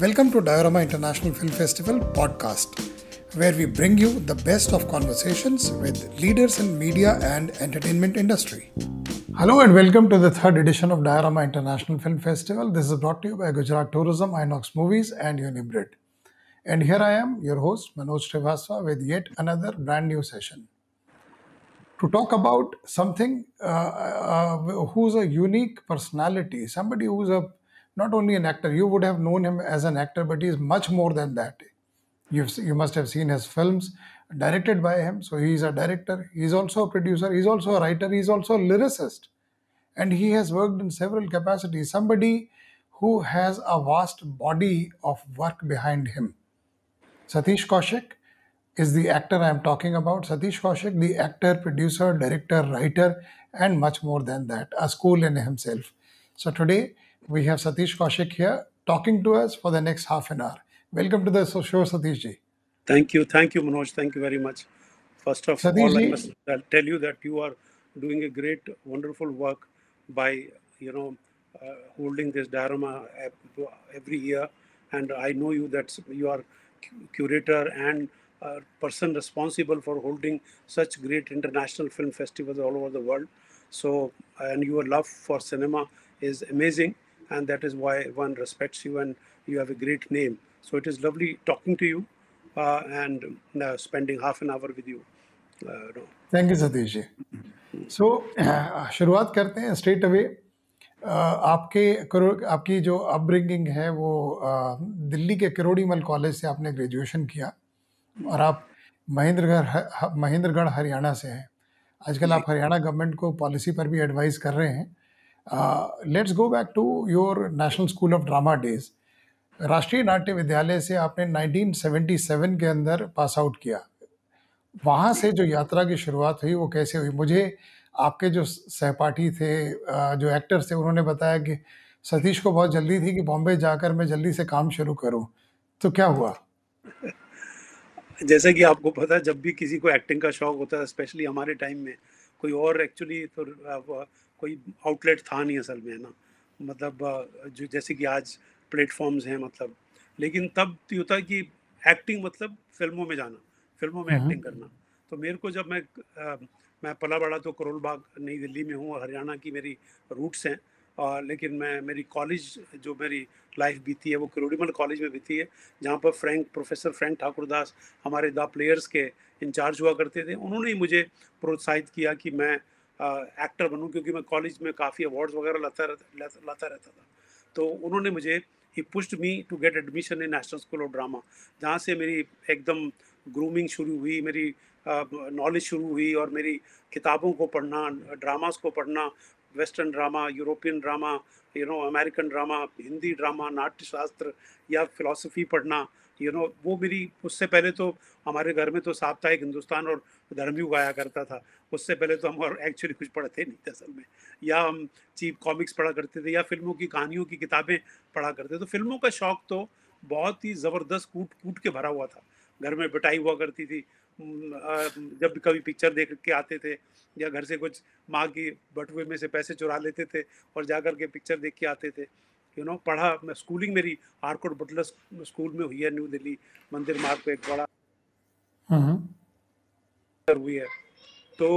Welcome to Diorama International Film Festival podcast, where we bring you the best of conversations with leaders in media and entertainment industry. Hello and welcome to the third edition of Diorama International Film Festival. This is brought to you by Gujarat Tourism, Inox Movies, and Unibrid. And here I am, your host Manoj Srivastava, with yet another brand new session to talk about something uh, uh, who's a unique personality, somebody who's a not only an actor. You would have known him as an actor, but he is much more than that. You've, you must have seen his films directed by him. So he's a director. He's also a producer. He's also a writer. He's also a lyricist, and he has worked in several capacities. Somebody who has a vast body of work behind him. Satish Kaushik is the actor I am talking about. Satish Kaushik, the actor, producer, director, writer, and much more than that, a school in himself. So today we have Satish Kaushik here talking to us for the next half an hour. Welcome to the show, Satish ji. Thank you. Thank you, Manoj. Thank you very much. First of Satish all, I ji, must uh, tell you that you are doing a great, wonderful work by, you know, uh, holding this diorama every year. And I know you that you are curator and uh, person responsible for holding such great international film festivals all over the world. So, and your love for cinema is amazing, and that is why one respects you and you have a great name. So, it is lovely talking to you uh, and uh, spending half an hour with you. Uh. Thank you Satish ji so शुरुआत करते हैं straight away आपके आपकी जो upbringing है वो अ, दिल्ली के Kirorimal college से आपने ग्रेजुएशन किया और आप महेंद्रगढ़ महेंद्रगढ़ हरियाणा से हैं आजकल आप हरियाणा गवर्नमेंट को पॉलिसी पर भी एडवाइस कर रहे हैं let's go back to your national school of drama days Rashtriya Natya Vidyalaya से आपने 1977 के अंदर पास आउट किया। वहाँ से जो यात्रा की शुरुआत हुई, वो कैसे हुई? मुझे आपके जो सहपाठी थे जो एक्टर्स थे, उन्होंने बताया कि सतीश को बहुत जल्दी थी कि बॉम्बे जाकर मैं जल्दी से काम शुरू करूँ। तो क्या हुआ? जैसे कि आपको पता है, जब भी किसी को एक्टिंग का शौक होता है स्पेशली हमारे टाइम में कोई और एक्चुअली तो कोई आउटलेट था नहीं असल में है ना? मतलब जो जैसे कि आज प्लेटफॉर्म्स हैं मतलब। लेकिन तब तो ये होता कि एक्टिंग मतलब फ़िल्मों में जाना फ़िल्मों में एक्टिंग हम्म। करना। तो मेरे को जब मैं अ, मैं पला बड़ा तो करोल बाग नई दिल्ली में हूँ और हरियाणा की मेरी रूट्स हैं। और लेकिन मैं मेरी कॉलेज जो मेरी लाइफ बीती है वो किरोड़ीमल कॉलेज में बीती है जहाँ पर Frank professor Frank Thakur Das हमारे द प्लेयर्स के इंचार्ज हुआ करते थे। उन्होंने ही मुझे प्रोत्साहित किया कि मैं एक्टर बनूं, क्योंकि मैं कॉलेज में काफ़ी अवार्ड्स वगैरह लाता रहता लाता रहता था। तो उन्होंने मुझे ही pushed me to get admission in national school of drama जहाँ से मेरी एकदम ग्रूमिंग शुरू हुई, मेरी नॉलेज शुरू हुई और मेरी किताबों को पढ़ना ड्रामास को पढ़ना western drama European drama you know American drama Hindi drama Natya Shastra या फिलॉसफी पढ़ना यू नो वो मेरी, उससे पहले तो हमारे घर में तो साप्ताहिक हिंदुस्तान और धर्मयुग आया करता था। उससे पहले तो हम और एक्चुअली कुछ पढ़ते नहीं थे असल में। या हम चीप कॉमिक्स पढ़ा करते थे या फ़िल्मों की कहानियों की किताबें पढ़ा करते थे। तो फ़िल्मों का शौक तो बहुत ही ज़बरदस्त कूट कूट के भरा हुआ था। घर में बिटाई हुआ करती थी। जब कभी पिक्चर देख के आते थे या घर से कुछ माँ की बटुए में से पैसे चुरा लेते थे और जाकर के पिक्चर देख के आते थे। यू नो पढ़ा मैं स्कूलिंग मेरी आरकोट बटलर स्कूल में हुई है न्यू दिल्ली मंदिर मार्ग पे एक बड़ा हम्म। हुई है। तो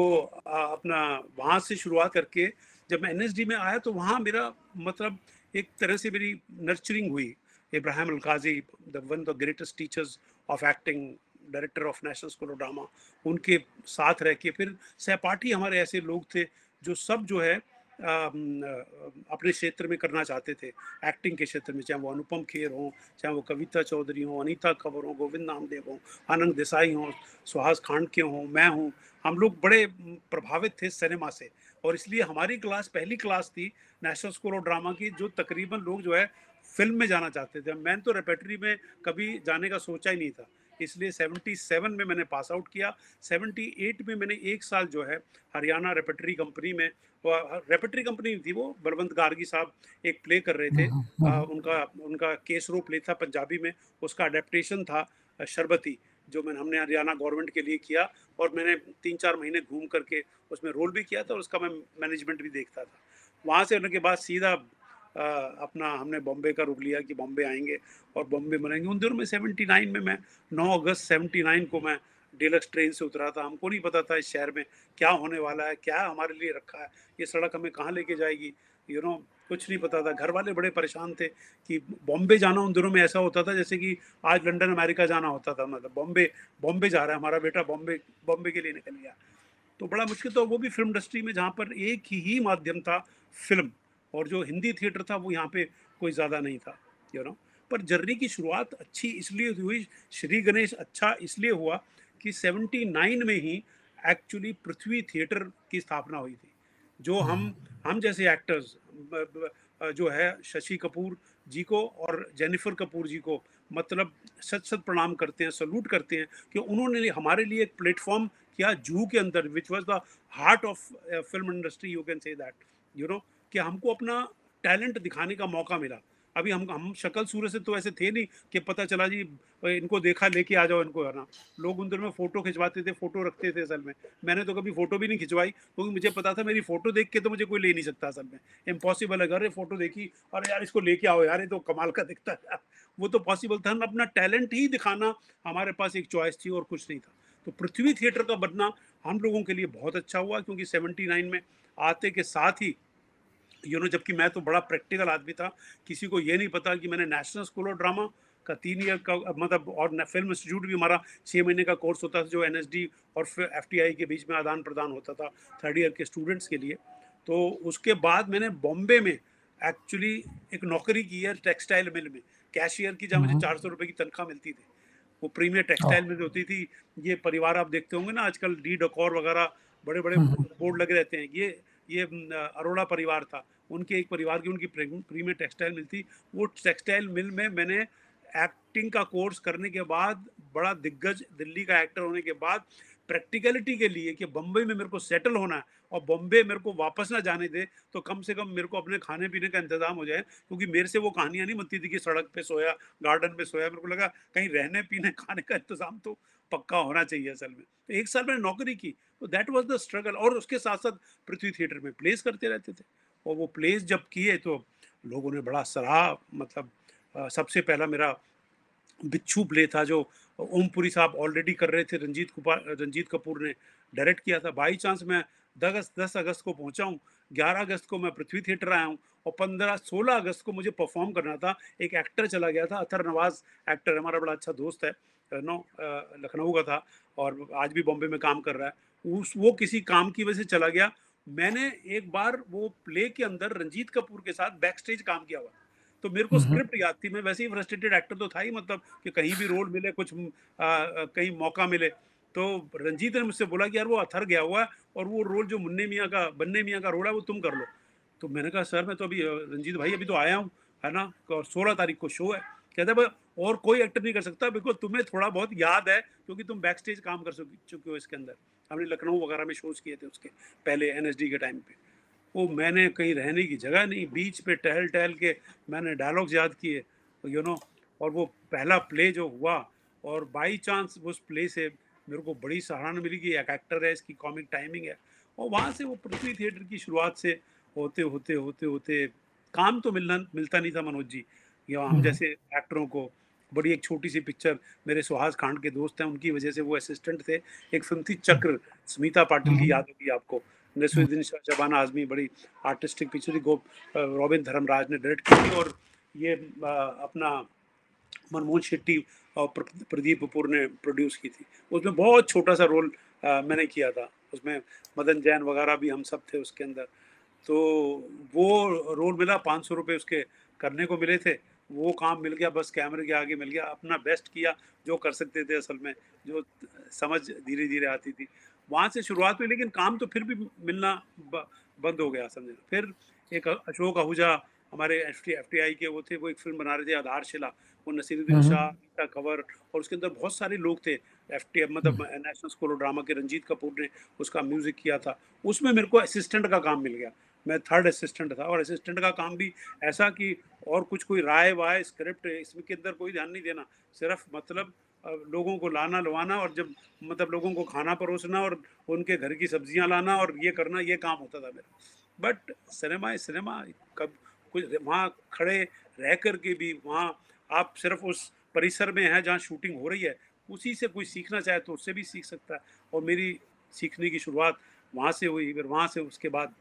अपना वहाँ से शुरुआत करके जब मैं एनएसडी में आया तो वहाँ मेरा मतलब एक तरह से मेरी नर्चरिंग हुई। Ibrahim Alkazi the one the greatest teachers of acting director of national school of drama उनके साथ रह के फिर सहपाठी हमारे ऐसे लोग थे जो सब जो है अपने क्षेत्र में करना चाहते थे। एक्टिंग के क्षेत्र में, चाहे वो अनुपम खेर हों, चाहे वो कविता चौधरी हों, अनीता कबर हों, गोविंद नामदेव हों, आनंद देसाई हों, सुहास खांडके हों, मैं हूँ, हम लोग बड़े प्रभावित थे सिनेमा से। और इसलिए हमारी क्लास, पहली क्लास थी नेशनल स्कूल ऑफ़ ड्रामा की, जो तकरीबन लोग जो है फ़िल्म में जाना चाहते थे। मैंने तो रेपेटरी में कभी जाने का सोचा ही नहीं था। इसलिए 77 में मैंने पास आउट किया। 78 में मैंने एक साल जो है हरियाणा रेपेटरी कंपनी में रेपेटरी कंपनी थी वो बलवंत गार्गी साहब एक प्ले कर रहे थे। आ, उनका उनका केसरो प्ले था पंजाबी में उसका अडेप्टेशन था शरबती जो मैंने हमने हरियाणा गवर्नमेंट के लिए किया और मैंने तीन चार महीने घूम करके उसमें रोल भी किया था और उसका मैं मैनेजमेंट भी देखता था। वहाँ से होने के बाद सीधा अपना हमने बॉम्बे का रुक लिया कि बॉम्बे आएँगे और बॉम्बे बनेंगे उन दिनों में सेवेंटी नाइन में मैं, नौ अगस्त सेवेंटी नाइन को मैं डेलक्स ट्रेन से उतरा था। हमको नहीं पता था इस शहर में क्या होने वाला है, क्या हमारे लिए रखा है, ये सड़क हमें कहाँ लेके जाएगी यू नो कुछ नहीं पता था। घर वाले बड़े परेशान थे कि बॉम्बे जाना उन दिनों में ऐसा होता था जैसे कि आज लंदन, अमेरिका जाना होता था। मतलब बॉम्बे बॉम्बे जा रहा है, हमारा बेटा बॉम्बे बॉम्बे के लिए निकल गया। तो बड़ा मुश्किल था। वो भी फ़िल्म इंडस्ट्री में जहाँ पर एक ही माध्यम था, फ़िल्म। और जो हिंदी थिएटर था वो यहाँ पे कोई ज़्यादा नहीं था यू नो पर जर्नी की शुरुआत अच्छी इसलिए हुई श्री गणेश अच्छा इसलिए हुआ कि 79 में ही एक्चुअली पृथ्वी थिएटर की स्थापना हुई थी जो हम हम जैसे एक्टर्स जो है शशि कपूर जी को और जेनिफर कपूर जी को मतलब सच सच प्रणाम करते हैं सल्यूट करते हैं कि उन्होंने हमारे लिए एक प्लेटफॉर्म किया जू के अंदर which was the heart of film industry you can say that you know कि हमको अपना टैलेंट दिखाने का मौका मिला। अभी हम हम शक्ल सूरत से तो ऐसे थे नहीं कि पता चला जी, इनको देखा, लेके आ जाओ इनको, है ना। लोग उन दिनों में फ़ोटो खिंचवाते थे, फ़ोटो रखते थे असल में। मैंने तो कभी फ़ोटो भी नहीं खिंचवाई, क्योंकि तो मुझे पता था मेरी फ़ोटो देख के तो मुझे कोई ले नहीं सकता असल में। इम्पॉसिबल है अरे फ़ोटो देखी, अरे यार इसको लेके आओ यार, ये तो कमाल का दिखता है वो तो पॉसिबल था हम अपना टैलेंट ही दिखाना हमारे पास एक चॉइस थी और कुछ नहीं था। तो पृथ्वी थिएटर का बनना हम लोगों के लिए बहुत अच्छा हुआ, क्योंकि सेवेंटी में आते के साथ ही यू नो जबकि मैं तो बड़ा प्रैक्टिकल आदमी था किसी को ये नहीं पता कि मैंने नेशनल स्कूल ऑफ़ ड्रामा का तीन ईयर का मतलब और फ़िल्म इंस्टीट्यूट भी हमारा छः महीने का कोर्स होता था जो एनएसडी और एफ़ के बीच में आदान प्रदान होता था थर्ड ईयर के स्टूडेंट्स के लिए। तो उसके बाद मैंने बॉम्बे में एक्चुअली एक नौकरी की है टेक्सटाइल मिल में। कैशियर की जहाँ मुझे हम्म। चार सौ रुपये की तनख्वाह मिलती थी। वो प्रीमियर टेक्सटाइल मिल होती थी। ये परिवार आप देखते होंगे ना आजकल डी डकोर वगैरह बड़े बड़े। बोर्ड लगे रहते हैं। ये ये अरोड़ा परिवार था। उनके एक परिवार की उनकी प्रीमियर टेक्सटाइल मिल थी वो टेक्सटाइल मिल में मैंने एक्टिंग का कोर्स करने के बाद, बड़ा दिग्गज दिल्ली का एक्टर होने के बाद प्रैक्टिकलिटी के लिए कि बम्बई में मेरे को सेटल होना है और बॉम्बे मेरे को वापस ना जाने दे तो कम से कम मेरे को अपने खाने पीने का इंतज़ाम हो जाए, क्योंकि मेरे से वो कहानियाँ नहीं बनती थी कि सड़क पे सोया गार्डन पे सोया, मेरे को लगा कहीं रहने पीने खाने का इंतज़ाम तो पक्का होना चाहिए असल में। तो एक साल मैंने नौकरी की तो दैट वॉज़ द स्ट्रगल और उसके साथ साथ पृथ्वी थिएटर में प्लेस करते रहते थे। और वो प्लेस जब किए तो लोगों ने बड़ा सराहा मतलब सबसे पहला मेरा बिच्छू प्ले था जो ओमपुरी साहब ऑलरेडी कर रहे थे, रंजीत कुमार रंजीत कपूर ने डायरेक्ट किया था। बाई चांस मैं दस दस अगस्त को पहुँचा हूँ, ग्यारह अगस्त को मैं पृथ्वी थिएटर आया हूँ और पंद्रह, सोलह अगस्त को मुझे परफॉर्म करना था। एक एक्टर चला गया था, अथर नवाज़ एक्टर हमारा बड़ा अच्छा दोस्त है, नो लखनऊ का था और आज भी बॉम्बे में काम कर रहा है। उस, वो किसी काम की वजह से चला गया। मैंने एक बार वो प्ले के अंदर रंजीत कपूर के साथ बैक स्टेज काम किया हुआ तो मेरे को स्क्रिप्ट याद थी। मैं वैसे ही फ्रस्ट्रेटेड एक्टर तो था ही मतलब कि कहीं भी रोल मिले कुछ आ, कहीं मौका मिले। तो रंजीत ने मुझसे बोला कि यार वो अथर गया हुआ है और वो रोल जो मुन्ने मियाँ का बन्ने मियाँ का रोल है वो तुम कर लो। तो मैंने कहा सर मैं तो अभी रंजीत भाई अभी तो आया हूँ है ना? और सोलह तारीख को शो है। कहते भाई और कोई एक्टर नहीं कर सकता। बिकॉज़ तुम्हें थोड़ा बहुत याद है क्योंकि तुम बैक स्टेज काम कर चुके हो इसके अंदर। हमने लखनऊ वगैरह में शोज़ किए थे उसके पहले एनएसडी के टाइम पे। वो मैंने कहीं रहने की जगह नहीं बीच पे टहल टहल के मैंने डायलॉग्स याद किए यू नो और वो पहला प्ले जो हुआ और बाई चांस उस प्ले से मेरे को बड़ी सराहना मिली कि एक एक्टर है इसकी कॉमिक टाइमिंग है और वहाँ से वो पृथ्वी थिएटर की शुरुआत से होते होते होते होते काम तो मिलना मिलता नहीं था मनोज जी या हम हम्म। जैसे एक्टरों को बड़ी एक छोटी सी पिक्चर मेरे सुहास खांड के दोस्त हैं उनकी वजह से वो असिस्टेंट थे एक फ़िल्म थी चक्र स्मिता पाटिल की हम्म। याद होगी आपको नसरुद्दीन शाह शबाना आजमी बड़ी आर्टिस्टिक पिक्चर थी गो रॉबिन धर्मराज ने डायरेक्ट की थी और ये अपना मनमोहन शेट्टी और प्रदीप कपूर ने प्रोड्यूस की थी। उसमें बहुत छोटा सा रोल मैंने किया था। उसमें मदन जैन वगैरह भी हम सब थे उसके अंदर। तो वो रोल मिला पाँच सौ रुपये उसके करने को मिले थे। वो काम मिल गया बस कैमरे के आगे मिल गया अपना बेस्ट किया जो कर सकते थे असल में जो समझ धीरे धीरे आती थी। वहाँ से शुरुआत हुई लेकिन काम तो फिर भी मिलना बंद हो गया समझे। फिर एक अशोक आहूजा हमारे एफ़ टी के वो थे वो एक फ़िल्म बना रहे थे आधारशिला। वो नसीरुद्दीन हम्म। शाह का कवर और उसके अंदर बहुत सारे लोग थे। एफ़ टी एफ़ मतलब नेशनल स्कूल ऑफ़ ड्रामा के रंजीत कपूर ने उसका म्यूज़िक किया था। उसमें मेरे को असिस्टेंट का काम मिल गया। मैं थर्ड असिस्टेंट था और असिस्टेंट का काम भी ऐसा कि और कुछ कोई राय वाय स्क्रिप्ट इसमें के अंदर कोई ध्यान नहीं देना सिर्फ़ मतलब लोगों को लाना लवाना और जब मतलब लोगों को खाना परोसना और उनके घर की सब्ज़ियाँ लाना और ये करना, ये काम होता था मेरा। बट सिनेमा सिनेमा कब कुछ वहाँ खड़े रह कर के भी वहाँ आप सिर्फ़ उस परिसर में हैं जहाँ शूटिंग हो रही है, उसी से कोई सीखना चाहे तो उससे भी सीख सकता है। और मेरी सीखने की शुरुआत वहाँ से हुई, फिर वहाँ से उसके बाद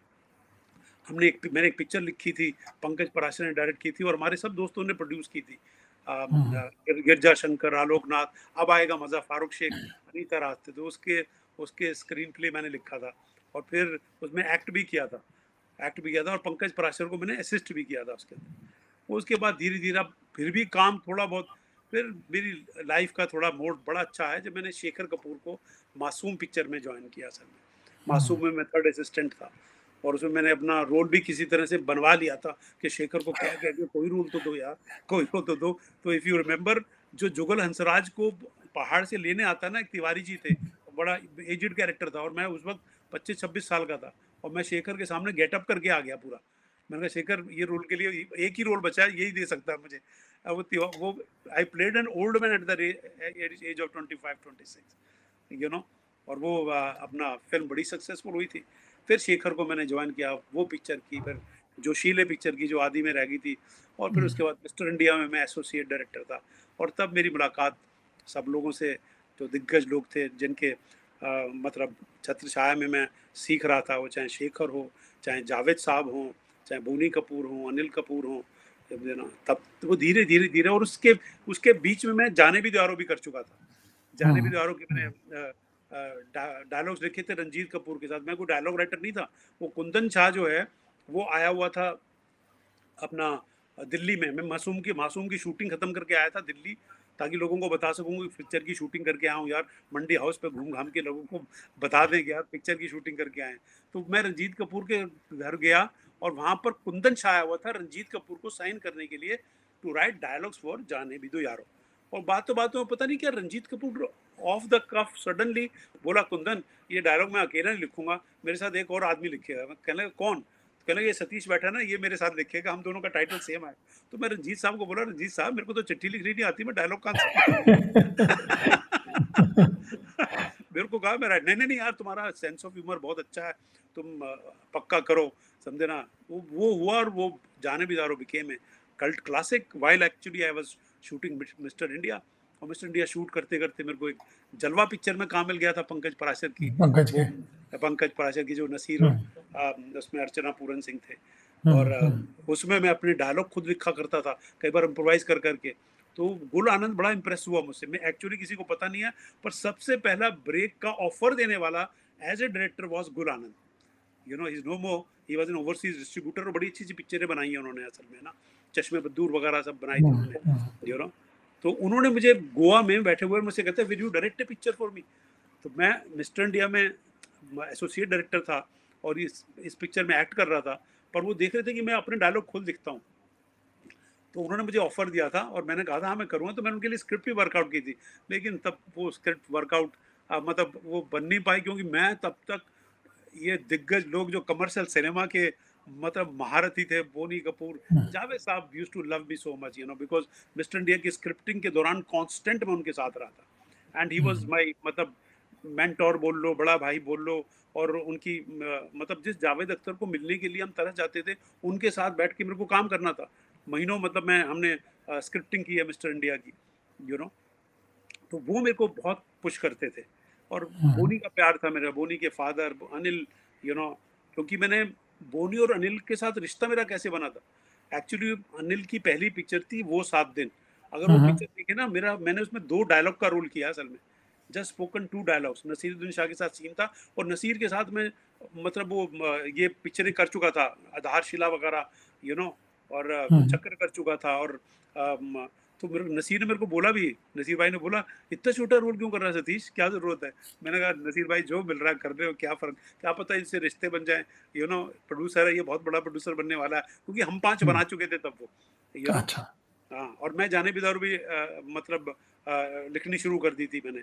हमने एक, मैंने एक पिक्चर लिखी थी, पंकज पराशर ने डायरेक्ट की थी और हमारे सब दोस्तों ने प्रोड्यूस की थी। गिरजा शंकर आलोकनाथ अब आएगा मज़ा फारूक शेख अनीता थे तो उसके उसके स्क्रीन प्ले मैंने लिखा था। और फिर उसमें एक्ट भी किया था। एक्ट भी किया था और पंकज पराशर को मैंने असिस्ट भी किया था उसके अंदर। उसके बाद धीरे धीरे अब फिर भी काम थोड़ा बहुत फिर मेरी लाइफ का थोड़ा मोड बड़ा अच्छा है जब मैंने शेखर कपूर को मासूम पिक्चर में ज्वाइन किया असल में। मासूम में मैं थर्ड असिस्टेंट था। और उसमें मैंने अपना रोल भी किसी तरह से बनवा लिया था कि शेखर को क्या कह कोई रोल तो दो यार, कोई रोल तो दो। तो इफ़ यू रिमेंबर जो जुगल हंसराज को पहाड़ से लेने आता ना, एक तिवारी जी थे, बड़ा एजड कैरेक्टर था और मैं उस वक्त पच्चीस छब्बीस साल का था और मैं शेखर के सामने गेटअप करके आ गया पूरा। मैंने कहा, शेखर, ये रोल के लिए एक ही रोल बचा है, यही दे सकता है मुझे। वो वो I played an old man at the age of twenty five twenty six you know और वो अपना फ़िल्म बड़ी सक्सेसफुल हुई थी। फिर शेखर को मैंने ज्वाइन किया वो पिक्चर की फिर जोशीले पिक्चर की जो आदि में रह गई थी और फिर हम्म। उसके बाद मिस्टर इंडिया में मैं एसोसिएट डायरेक्टर था और तब मेरी मुलाकात सब लोगों से जो दिग्गज लोग थे जिनके आ, मतलब छत्र छाया में मैं सीख रहा था वो चाहे शेखर हो चाहे जावेद साहब हों चाहे बोनी कपूर हों अनिल कपूर हों ना तब तो वो धीरे धीरे धीरे और उसके उसके बीच में मैं जाने भी द्वारों भी कर चुका था जाने भी हम्म। द्वारों की मैंने डायलॉग्स लिखे थे रंजीत कपूर के साथ। मैं कोई डायलॉग राइटर नहीं था। वो कुंदन शाह जो है, वो आया हुआ था अपना दिल्ली में। मैं मासूम की मासूम की शूटिंग खत्म करके आया था दिल्ली, ताकि लोगों को बता सकूँ कि पिक्चर की शूटिंग करके आऊँ। यार, मंडी हाउस पे घूम घाम के लोगों को बता दें कि यार पिक्चर की शूटिंग करके आए। तो मैं रंजीत कपूर के घर गया और वहाँ पर कुंदन छाया हुआ था रंजीत कपूर को साइन करने के लिए टू राइट डायलॉग्स फॉर जाने भी दो यारो। और बात बातों में पता नहीं क्या Ranjit Kapoor off the cuff suddenly बोला, कुंदन, ये डायलॉग मैं अकेला नहीं लिखूँगा। मेरे साथ एक और आदमी लिखेगा कहने कौन? कहने ये सतीश बैठा ना, ये मेरे साथ लिखेगा, हम दोनों का टाइटल सेम है। तो मैं रंजीत साहब को बोला, रंजीत साहब, मेरे को तो चिट्ठी लिखनी नहीं आती, मैं डायलॉग कहाँ मेरे को कहा मेरा नहीं नहीं यार, तुम्हारा सेंस ऑफ़ ह्यूमर बहुत अच्छा है। तुम पक्का करो, समझे ना? वो वो हुआ और वो जाने भी दारो बिके में। Cult classic while actually I was shooting Mister India और मिस्टर इंडिया शूट करते करते मेरे को एक जलवा पिक्चर में काम मिल गया था पंकज पराशर की। पंकज के। पंकज पराशर की जो नसीर हम्म। उसमें अर्चना पूरन सिंह थे। हम्म, और हम्म। उसमें मैं अपने डायलॉग खुद लिखा करता था कई बार इम्प्रोवाइज कर करके। तो गुल आनंद बड़ा इंप्रेस हुआ मुझसे। मैं एक्चुअली किसी को पता नहीं है पर सबसे पहला ब्रेक का ऑफ़र देने वाला as a director was Gul Anand. You know is no more he was an overseas distributor और बड़ी अच्छी अच्छी पिक्चरें बनाई है उन्होंने असल में ना? चश्मे बदूर वगैरह सब बनाई थी उन्होंने। यू नो तो उन्होंने मुझे गोवा में बैठे हुए मुझसे कहते will you direct picture for me तो मैं मिस्टर इंडिया में एसोसिएट डायरेक्टर था और इस इस पिक्चर में एक्ट कर रहा था, पर वो देख रहे थे कि मैं अपने डायलॉग खुद लिखता हूँ। तो उन्होंने मुझे ऑफ़र दिया था और मैंने कहा था हाँ मैं करूँगा। तो मैंने उनके लिए स्क्रिप्ट भी वर्कआउट की थी, लेकिन तब वो स्क्रिप्ट वर्कआउट मतलब वो बन नहीं पाई क्योंकि मैं तब तक ये दिग्गज लोग जो कमर्शियल सिनेमा के मतलब महारथी थे बोनी Kapoor hmm. Javed sahab used to love me so much you know because Mister India की स्क्रिप्टिंग के दौरान कॉन्स्टेंट मैं उनके साथ रहा था एंड ही वॉज़ माई मतलब मैंटोर बोल लो बड़ा भाई बोल लो और उनकी मतलब जिस जावेद अख्तर को मिलने के लिए हम तरह जाते थे उनके साथ बैठ के मेरे को काम करना था। महीनों मतलब मैं हमने स्क्रिप्टिंग की है मिस्टर इंडिया की यू नो तो वो मेरे को बहुत पुश करते थे। और हम्म। बोनी का प्यार था मेरा बोनी के फादर अनिल यू नो क्योंकि मैंने बोनी और अनिल के साथ रिश्ता मेरा कैसे बना था एक्चुअली अनिल की पहली पिक्चर थी वो सात दिन अगर वो पिक्चर हम्म। देखे ना मेरा मैंने उसमें दो डायलॉग का रोल किया असल में just spoken two dialogues Naseeruddin Shah के साथ सीन था और नसीर के साथ मैं मतलब वो ये पिक्चरें कर चुका था आधारशिला वगैरह यू नो और हम्म। चक्कर कर चुका था और तो नसीर ने मेरे को बोला भी नसीर भाई ने बोला इतना छोटा रोल क्यों कर रहा है सतीश? क्या ज़रूरत है? मैंने कहा नसीर भाई जो मिल रहा है कर रहे हो क्या फ़र्क? क्या पता इससे रिश्ते बन जाए? यू नो प्रोड्यूसर है ये बहुत बड़ा प्रोड्यूसर बनने वाला है क्योंकि हम पाँच बना चुके थे तब वो अच्छा। हाँ और मैं जाने बिदार भी आ, मतलब आ, लिखनी शुरू कर दी थी मैंने।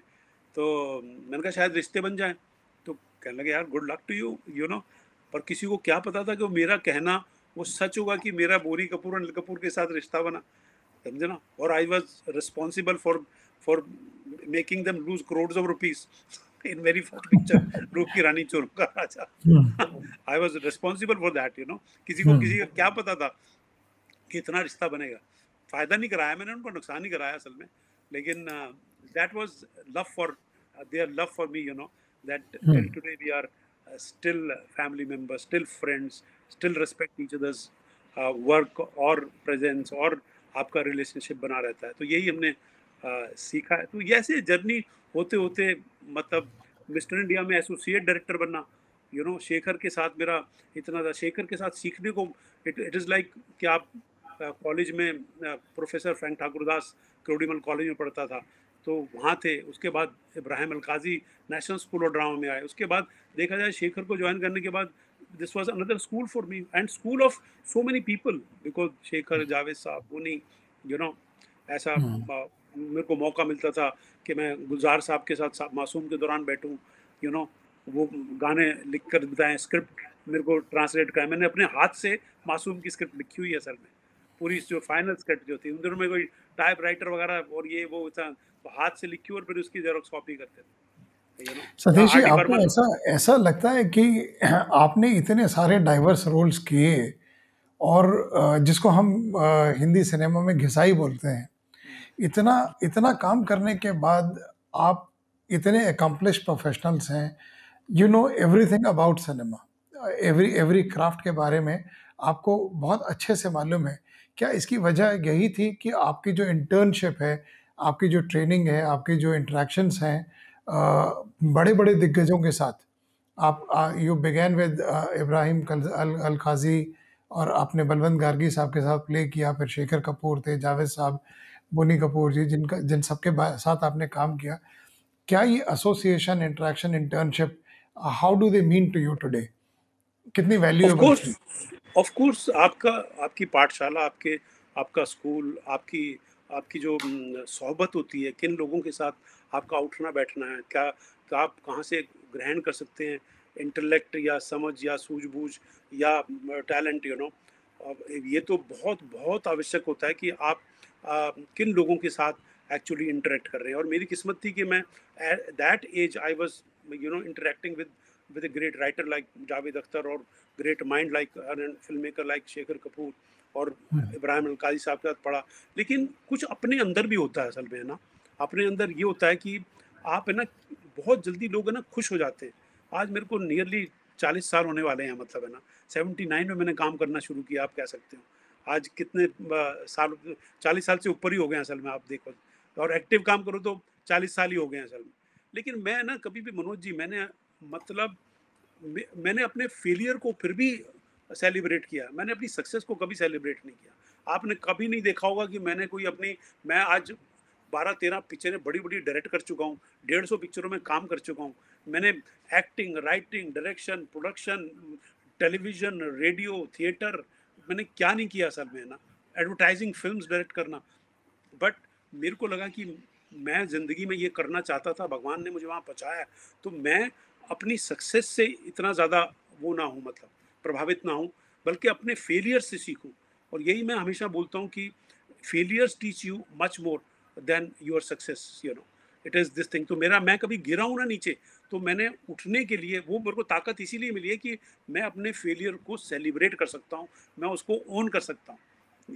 तो मैंने कहा शायद रिश्ते बन जाए। तो कहने लगे यार good luck to you you know पर किसी को क्या पता था कि वो मेरा कहना वो सच होगा कि मेरा बोरी कपूर अनिल कपूर के साथ रिश्ता बना। समझे ना? और I was responsible for for making them lose crore of rupees in very first picture Roop Ki Rani Chor Ka Raja I was responsible for that you know किसी को hmm. किसी का क्या पता था कि इतना रिश्ता बनेगा। फ़ायदा नहीं कराया मैंने उनको नुकसान ही कराया असल में। लेकिन that was love for their love for me you know that today we are still family members still friends still respect each others work और प्रेजेंस और आपका रिलेशनशिप बना रहता है। तो यही हमने uh, सीखा है। तो ऐसे जर्नी होते होते मतलब मिस्टर इंडिया में एसोसिएट डायरेक्टर बनना यू नो शेखर के साथ मेरा इतना था। शेखर के साथ सीखने को इट इट इज़ लाइक कि आप कॉलेज में professor Frank Thakurdas Krodimal college में पढ़ता था। तो वहाँ थे। उसके बाद Ibrahim Alkazi national school of drama में आए। उसके बाद देखा जाए शेखर को ज्वाइन करने के बाद this was another school for me and school of so many people because Shekhar Javed sahab उन्हीं यू नो ऐसा मेरे को मौका मिलता था कि मैं गुलजार साहब के साथ मासूम के दौरान बैठूं यू नो वो गाने लिख कर बताएँ स्क्रिप्ट मेरे को ट्रांसलेट कराएँ। मैंने अपने हाथ से मासूम की स्क्रिप्ट लिखी हुई है असल में। पूरी जो फाइनल स्क्रिप्ट जो थी उन दिनों में कोई टाइप राइटर वगैरह और ये वो था हाथ से लिखी और फिर उसकी जेरोक्स कॉपी करते थे। सतीश जी आपको ऐसा ऐसा लगता है कि आपने इतने सारे डाइवर्स रोल्स किए और जिसको हम हिंदी सिनेमा में घिसाई बोलते हैं। इतना इतना काम करने के बाद आप इतने अकम्पलिश प्रोफेशनल्स हैं। You know everything about cinema every every craft के बारे में आपको बहुत अच्छे से मालूम है। क्या इसकी वजह यही थी कि आपकी जो इंटर्नशिप है आपकी जो ट्रेनिंग है आपकी जो इंट्रैक्शंस हैं बड़े बड़े दिग्गजों के साथ। आप you began with Ibrahim Alkazi और आपने बलवंत गार्गी साहब के साथ प्ले किया फिर शेखर कपूर थे जावेद साहब बोनी कपूर जी जिनका जिन सबके साथ आपने काम किया। क्या ये association interaction internship how do they mean to you today कितनी वैल्यूएबल ऑफ़ कोर्स आपका आपकी पाठशाला आपके आपका स्कूल आपकी आपकी जो सोहबत होती है किन लोगों के साथ आपका उठना बैठना है। क्या क्या आप कहाँ से ग्रहण कर सकते हैं? इंटेलेक्ट या समझ या सूझबूझ या टैलेंट यू नो ये तो बहुत बहुत आवश्यक होता है कि आप आ, किन लोगों के साथ एक्चुअली इंटरेक्ट कर रहे हैं। और मेरी किस्मत थी कि मैं that age I was you know interacting with with a great writer like Javed Akhtar और great mind like film maker like Shekhar Kapoor और इब्राहिम अलकाजी साहब के साथ पढ़ा। लेकिन कुछ अपने अंदर भी होता है असल में है ना? अपने अंदर ये होता है कि आप है ना, बहुत जल्दी लोग है ना, खुश हो जाते हैं। आज मेरे को नियरली चालीस साल होने वाले हैं मतलब है ना। सेवेंटी नाइन में मैंने काम करना शुरू किया, आप कह सकते हो। आज कितने साल, चालीस साल से ऊपर ही हो गए असल में, आप देखो। और एक्टिव काम करो तो चालीस साल ही हो गए असल में। लेकिन मैं ना, कभी भी मनोज जी, मैंने मतलब मैंने अपने फेलियर को फिर भी सेलिब्रेट किया। मैंने अपनी सक्सेस को कभी सेलिब्रेट नहीं किया। आपने कभी नहीं देखा होगा कि मैंने कोई अपनी, मैं आज बारह तेरह पिक्चरें बड़ी बड़ी डायरेक्ट कर चुका हूँ, डेढ़ सौ पिक्चरों में काम कर चुका हूँ। मैंने acting writing direction production television radio theatre मैंने क्या नहीं किया असल में ना? एडवर्टाइजिंग फ़िल्म डायरेक्ट करना। बट मेरे को लगा कि मैं ज़िंदगी में ये करना चाहता था, भगवान ने मुझे वहाँ पहुँचाया तो मैं अपनी सक्सेस से इतना ज़्यादा वो ना हूँ मतलब प्रभावित ना हूँ, बल्कि अपने फेलियर से सीखूँ। और यही मैं हमेशा बोलता हूँ कि failures teach you much more than your success you know it is this thing तो मेरा मैं कभी गिरा हूँ ना नीचे तो मैंने उठने के लिए वो मेरे को ताकत इसीलिए मिली है कि मैं अपने फेलियर को सेलिब्रेट कर सकता हूँ मैं उसको ओन कर सकता हूँ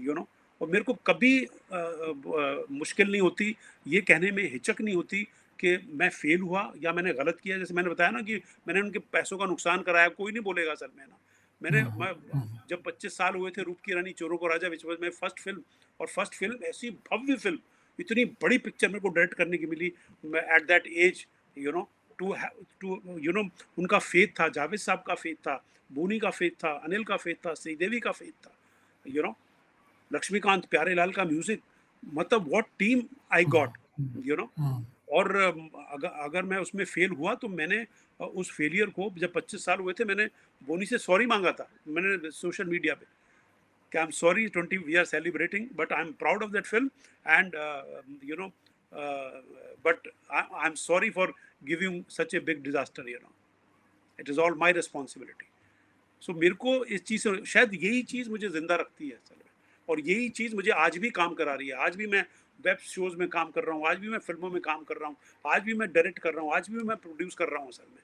यू नो और मेरे को कभी आ, आ, मुश्किल नहीं होती ये कहने में हिचक नहीं होती कि मैं फेल हुआ या मैंने गलत किया। जैसे मैंने बताया ना कि मैंने उनके पैसों का नुकसान कराया कोई नहीं बोलेगा सर मैं ना। मैंने हम्म, मैं हम्म। जब 25 साल हुए थे रूप की रानी चोरों को राजा विच में फ़र्स्ट फ़िल्म और फ़र्स्ट फ़िल्म ऐसी भव्य फ़िल्म इतनी बड़ी पिक्चर मेरे को डायरेक्ट करने की मिली। At that age you know to to you know उनका फेथ था जावेद साहब का फेथ था बोनी का फेथ था अनिल का फेथ था श्रीदेवी का फेथ था यू नो लक्ष्मीकांत प्यारे लाल का म्यूज़िक मतलब what team I got you know और अगर अगर मैं उसमें फेल हुआ तो मैंने उस फेलियर को जब 25 साल हुए थे मैंने बोनी से सॉरी मांगा था मैंने सोशल मीडिया पे। कि I am sorry twenty we are celebrating but I am proud of that film and you know but I am sorry for giving such a big disaster you know it is all my responsibility so मेरे को इस चीज़ से, शायद यही चीज़ मुझे ज़िंदा रखती है असल में और यही चीज़ मुझे आज भी काम करा रही है। आज भी मैं वेब शोज़ में काम कर रहा हूँ, आज भी मैं फ़िल्मों में काम कर रहा हूँ, आज भी मैं डायरेक्ट कर रहा हूँ, आज भी मैं प्रोड्यूस कर रहा हूँ असल में।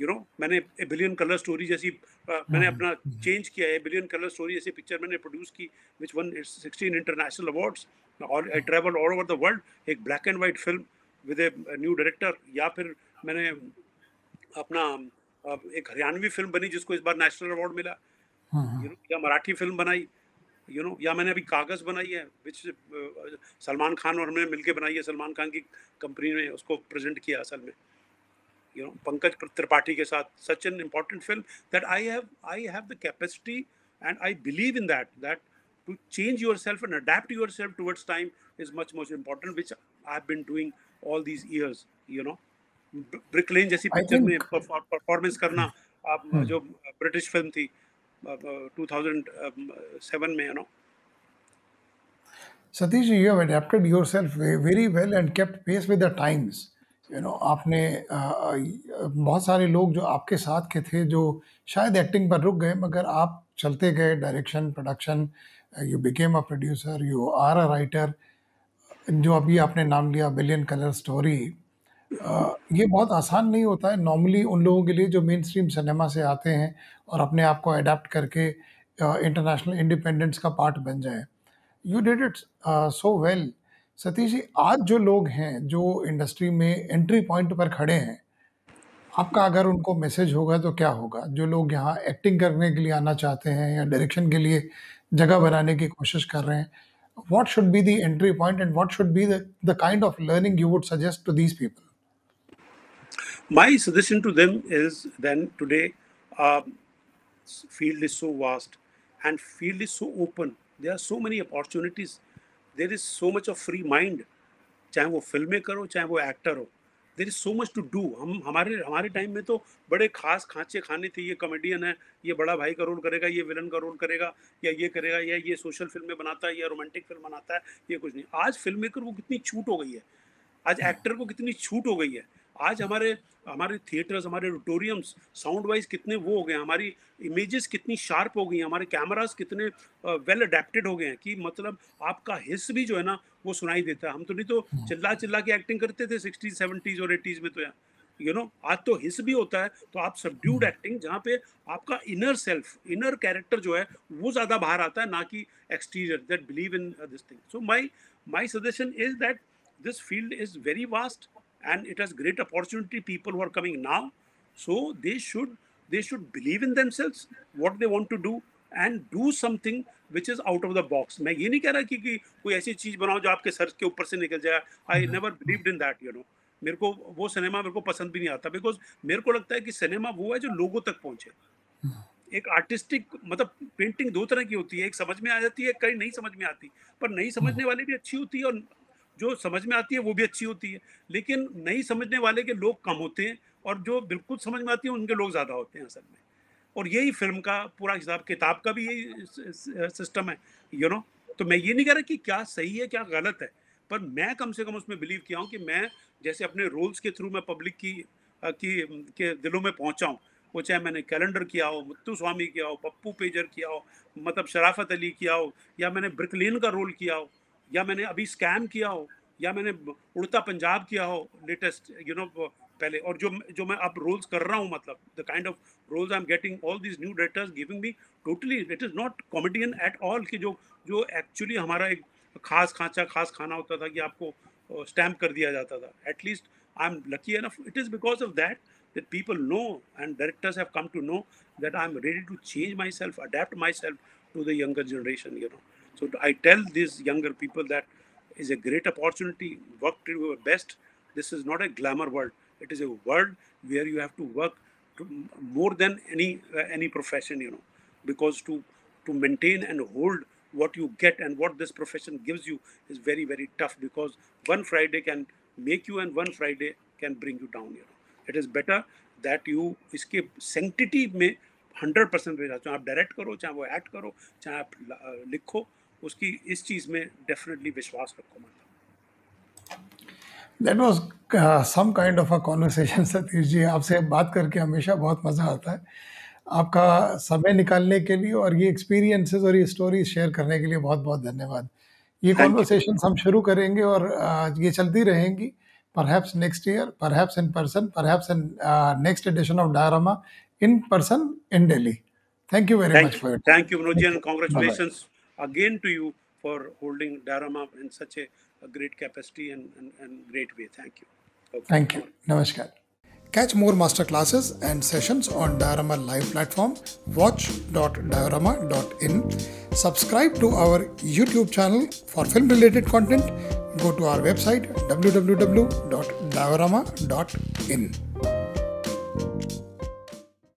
यू नो मैंने ए बिलियन कलर स्टोरी जैसी uh, मैंने हम्म, अपना चेंज किया है बिलियन कलर स्टोरी जैसी पिक्चर मैंने प्रोड्यूस की which one sixteen international awards और I travel all over the world एक black and white film with a new director या फिर मैंने अपना एक हरियाणवी फ़िल्म बनी जिसको इस बार नेशनल अवार्ड मिला। यू नो या मराठी फ़िल्म बनाई। यू नो या मैंने अभी कागज़ बनाई है विच सलमान खान और हमने मिलके बनाई है सलमान खान की कंपनी ने उसको प्रेजेंट किया असल में। यू नो पंकज त्रिपाठी के साथ such an important film that I have I have the capacity and I believe in that that to change yourself and adapt yourself towards time is much more important which i've been doing all these years you know Brick Lane जैसी I picture में think performance करना आप हम्म, जो British film थी two thousand seven में you know Satish, you have adapted yourself ve- very well and kept pace with the times. You know, आपने बहुत सारे लोग जो आपके साथ के थे जो शायद एक्टिंग पर रुक गए मगर आप चलते गए direction production you became a producer you are a writer जो अभी आपने नाम लिया बिलियन कलर स्टोरी ये बहुत आसान नहीं होता है। नॉर्मली उन लोगों के लिए जो मेन स्ट्रीम सिनेमा से आते हैं और अपने आप को अडेप्ट करके इंटरनेशनल इंडिपेंडेंस का पार्ट बन जाए। You did it so well Satish ji, आज जो लोग हैं, जो इंडस्ट्री में एंट्री पॉइंट पर खड़े हैं, आपका अगर उनको मैसेज होगा तो क्या होगा? जो लोग यहाँ एक्टिंग करने के लिए आना चाहते हैं या डायरेक्शन के लिए जगह बनाने की कोशिश कर रहे हैं what should be the entry point and what should be the kind of learning you would suggest to these people my suggestion to them is then today field is so vast and field is so open they are so many opportunities there is so much of free mind चाहे वो film maker हो, चाहे वो actor हो there is so much to do हम, हमारे हमारे time में तो बड़े खास खाँचे खाने थे, ये कॉमेडियन है, ये बड़ा भाई का रोल करेगा, ये विलन का रोल करेगा, या ये करेगा, या ये सोशल फ़िल्में बनाता है, या रोमांटिक फ़िल्म बनाता है, ये कुछ नहीं। आज फ़िल्म मेकर को कितनी छूट हो गई है। आज एक्टर को कितनी छूट हो गई है। आज हमारे हमारे थिएटर्स हमारे ऑडिटोरियम्स साउंड वाइज कितने वो हो गए हमारी इमेजेस कितनी शार्प हो गई हमारे कैमरास कितने वेल अडेप्टेड हो गए हैं कि मतलब आपका हिस्स भी जो है ना वो सुनाई देता है। हम तो नहीं तो चिल्ला चिल्ला के एक्टिंग करते थे सिक्सटीज सेवेंटीज और एटीज में तो यार यू नो आज तो हिस्स भी होता है तो आप सबड्यूड एक्टिंग जहाँ पे आपका इनर सेल्फ इनर कैरेक्टर जो है वो ज़्यादा बाहर आता है ना कि exterior that believe in this thing so my my suggestion is that this field is very vast and it has great opportunity people who are coming now. So they should they should believe in themselves what they want to do and do something which is out of the box. मैं ये नहीं कह रहा कि, कि कोई ऐसी चीज़ बनाओ जो आपके सर के ऊपर से निकल जाए। I never believed in that you know मेरे को वो सिनेमा मेरे को पसंद भी नहीं आता बिकॉज़ मेरे को लगता है कि सिनेमा वो है जो लोगों तक पहुँचे। एक आर्टिस्टिक मतलब पेंटिंग दो तरह की होती है। एक समझ में आ जाती है कई नहीं समझ में आती। पर नहीं समझने वाली भी अच्छी होती है और जो समझ में आती है, वो भी अच्छी होती है। लेकिन नहीं समझने वाले के लोग कम होते हैं और जो बिल्कुल समझ में आती है, उनके लोग ज़्यादा होते हैं असल में। और यही फ़िल्म का पूरा हिसाब, किताब का भी यही सिस्टम है यू नो तो मैं ये नहीं कह रहा कि क्या सही है, क्या गलत है, पर मैं कम से कम उसमें बिलीव किया हूँ कि मैं जैसे अपने रोल्स के थ्रू मैं पब्लिक की की, के दिलों में पहुँचा हूँ। वो चाहे मैंने कैलेंडर किया हो, मुत्तू स्वामी किया हो, पप्पू पेजर किया हो मतलब शराफत अली किया हो, या मैंने ब्रिकलेन का रोल किया हो या मैंने अभी स्कैम किया हो या मैंने उड़ता पंजाब किया हो लेटेस्ट यू नो पहले और जो जो मैं अब रोल्स कर रहा हूँ मतलब the kind of roles I am getting all these new directors giving me totally it is not comedian at all कि जो जो एक्चुअली हमारा एक खास खांचा खास खाना होता था कि आपको स्टैम्प कर दिया जाता था at least I am lucky enough it is because of that that people know and directors have come to know that I'm ready to change myself, adapt myself to the younger generation, you know. So I tell these younger people that is a great opportunity, work to your best. This is not a glamour world. It is a world where you have to work to more than any uh, any profession, you know, because to to maintain and hold what you get and what this profession gives you is very very tough because one Friday can make you and one Friday can bring you down, you know. It is better that you इसके सेंटिटी में hundred percent रह जाते आप direct करो चाहे वो act करो चाहे आप लिखो उसकी इस चीज़ में डेफिनेटली विश्वास रखो मतलब that was some kind of a conversation Satish ji. आपसे बात करके हमेशा बहुत मज़ा आता है। आपका समय निकालने के लिए और ये एक्सपीरियंसेस और ये स्टोरीज शेयर करने के लिए बहुत बहुत धन्यवाद। ये कॉन्वर्सेशन हम शुरू करेंगे और ये चलती रहेंगी। Perhaps next year, perhaps in person, perhaps in uh, next edition of Diorama in person in Delhi. Thank you very Thank much you. for your Thank you, Manoj, and Bye-bye. Again to you for holding Diorama in such a, a great capacity and, and, and great way. Thank you. Okay. Thank you. Namaskar. Catch more masterclasses and sessions on Diorama live platform watch.diorama.in. Subscribe to our YouTube channel for film related content. Go to our website www.diorama.in.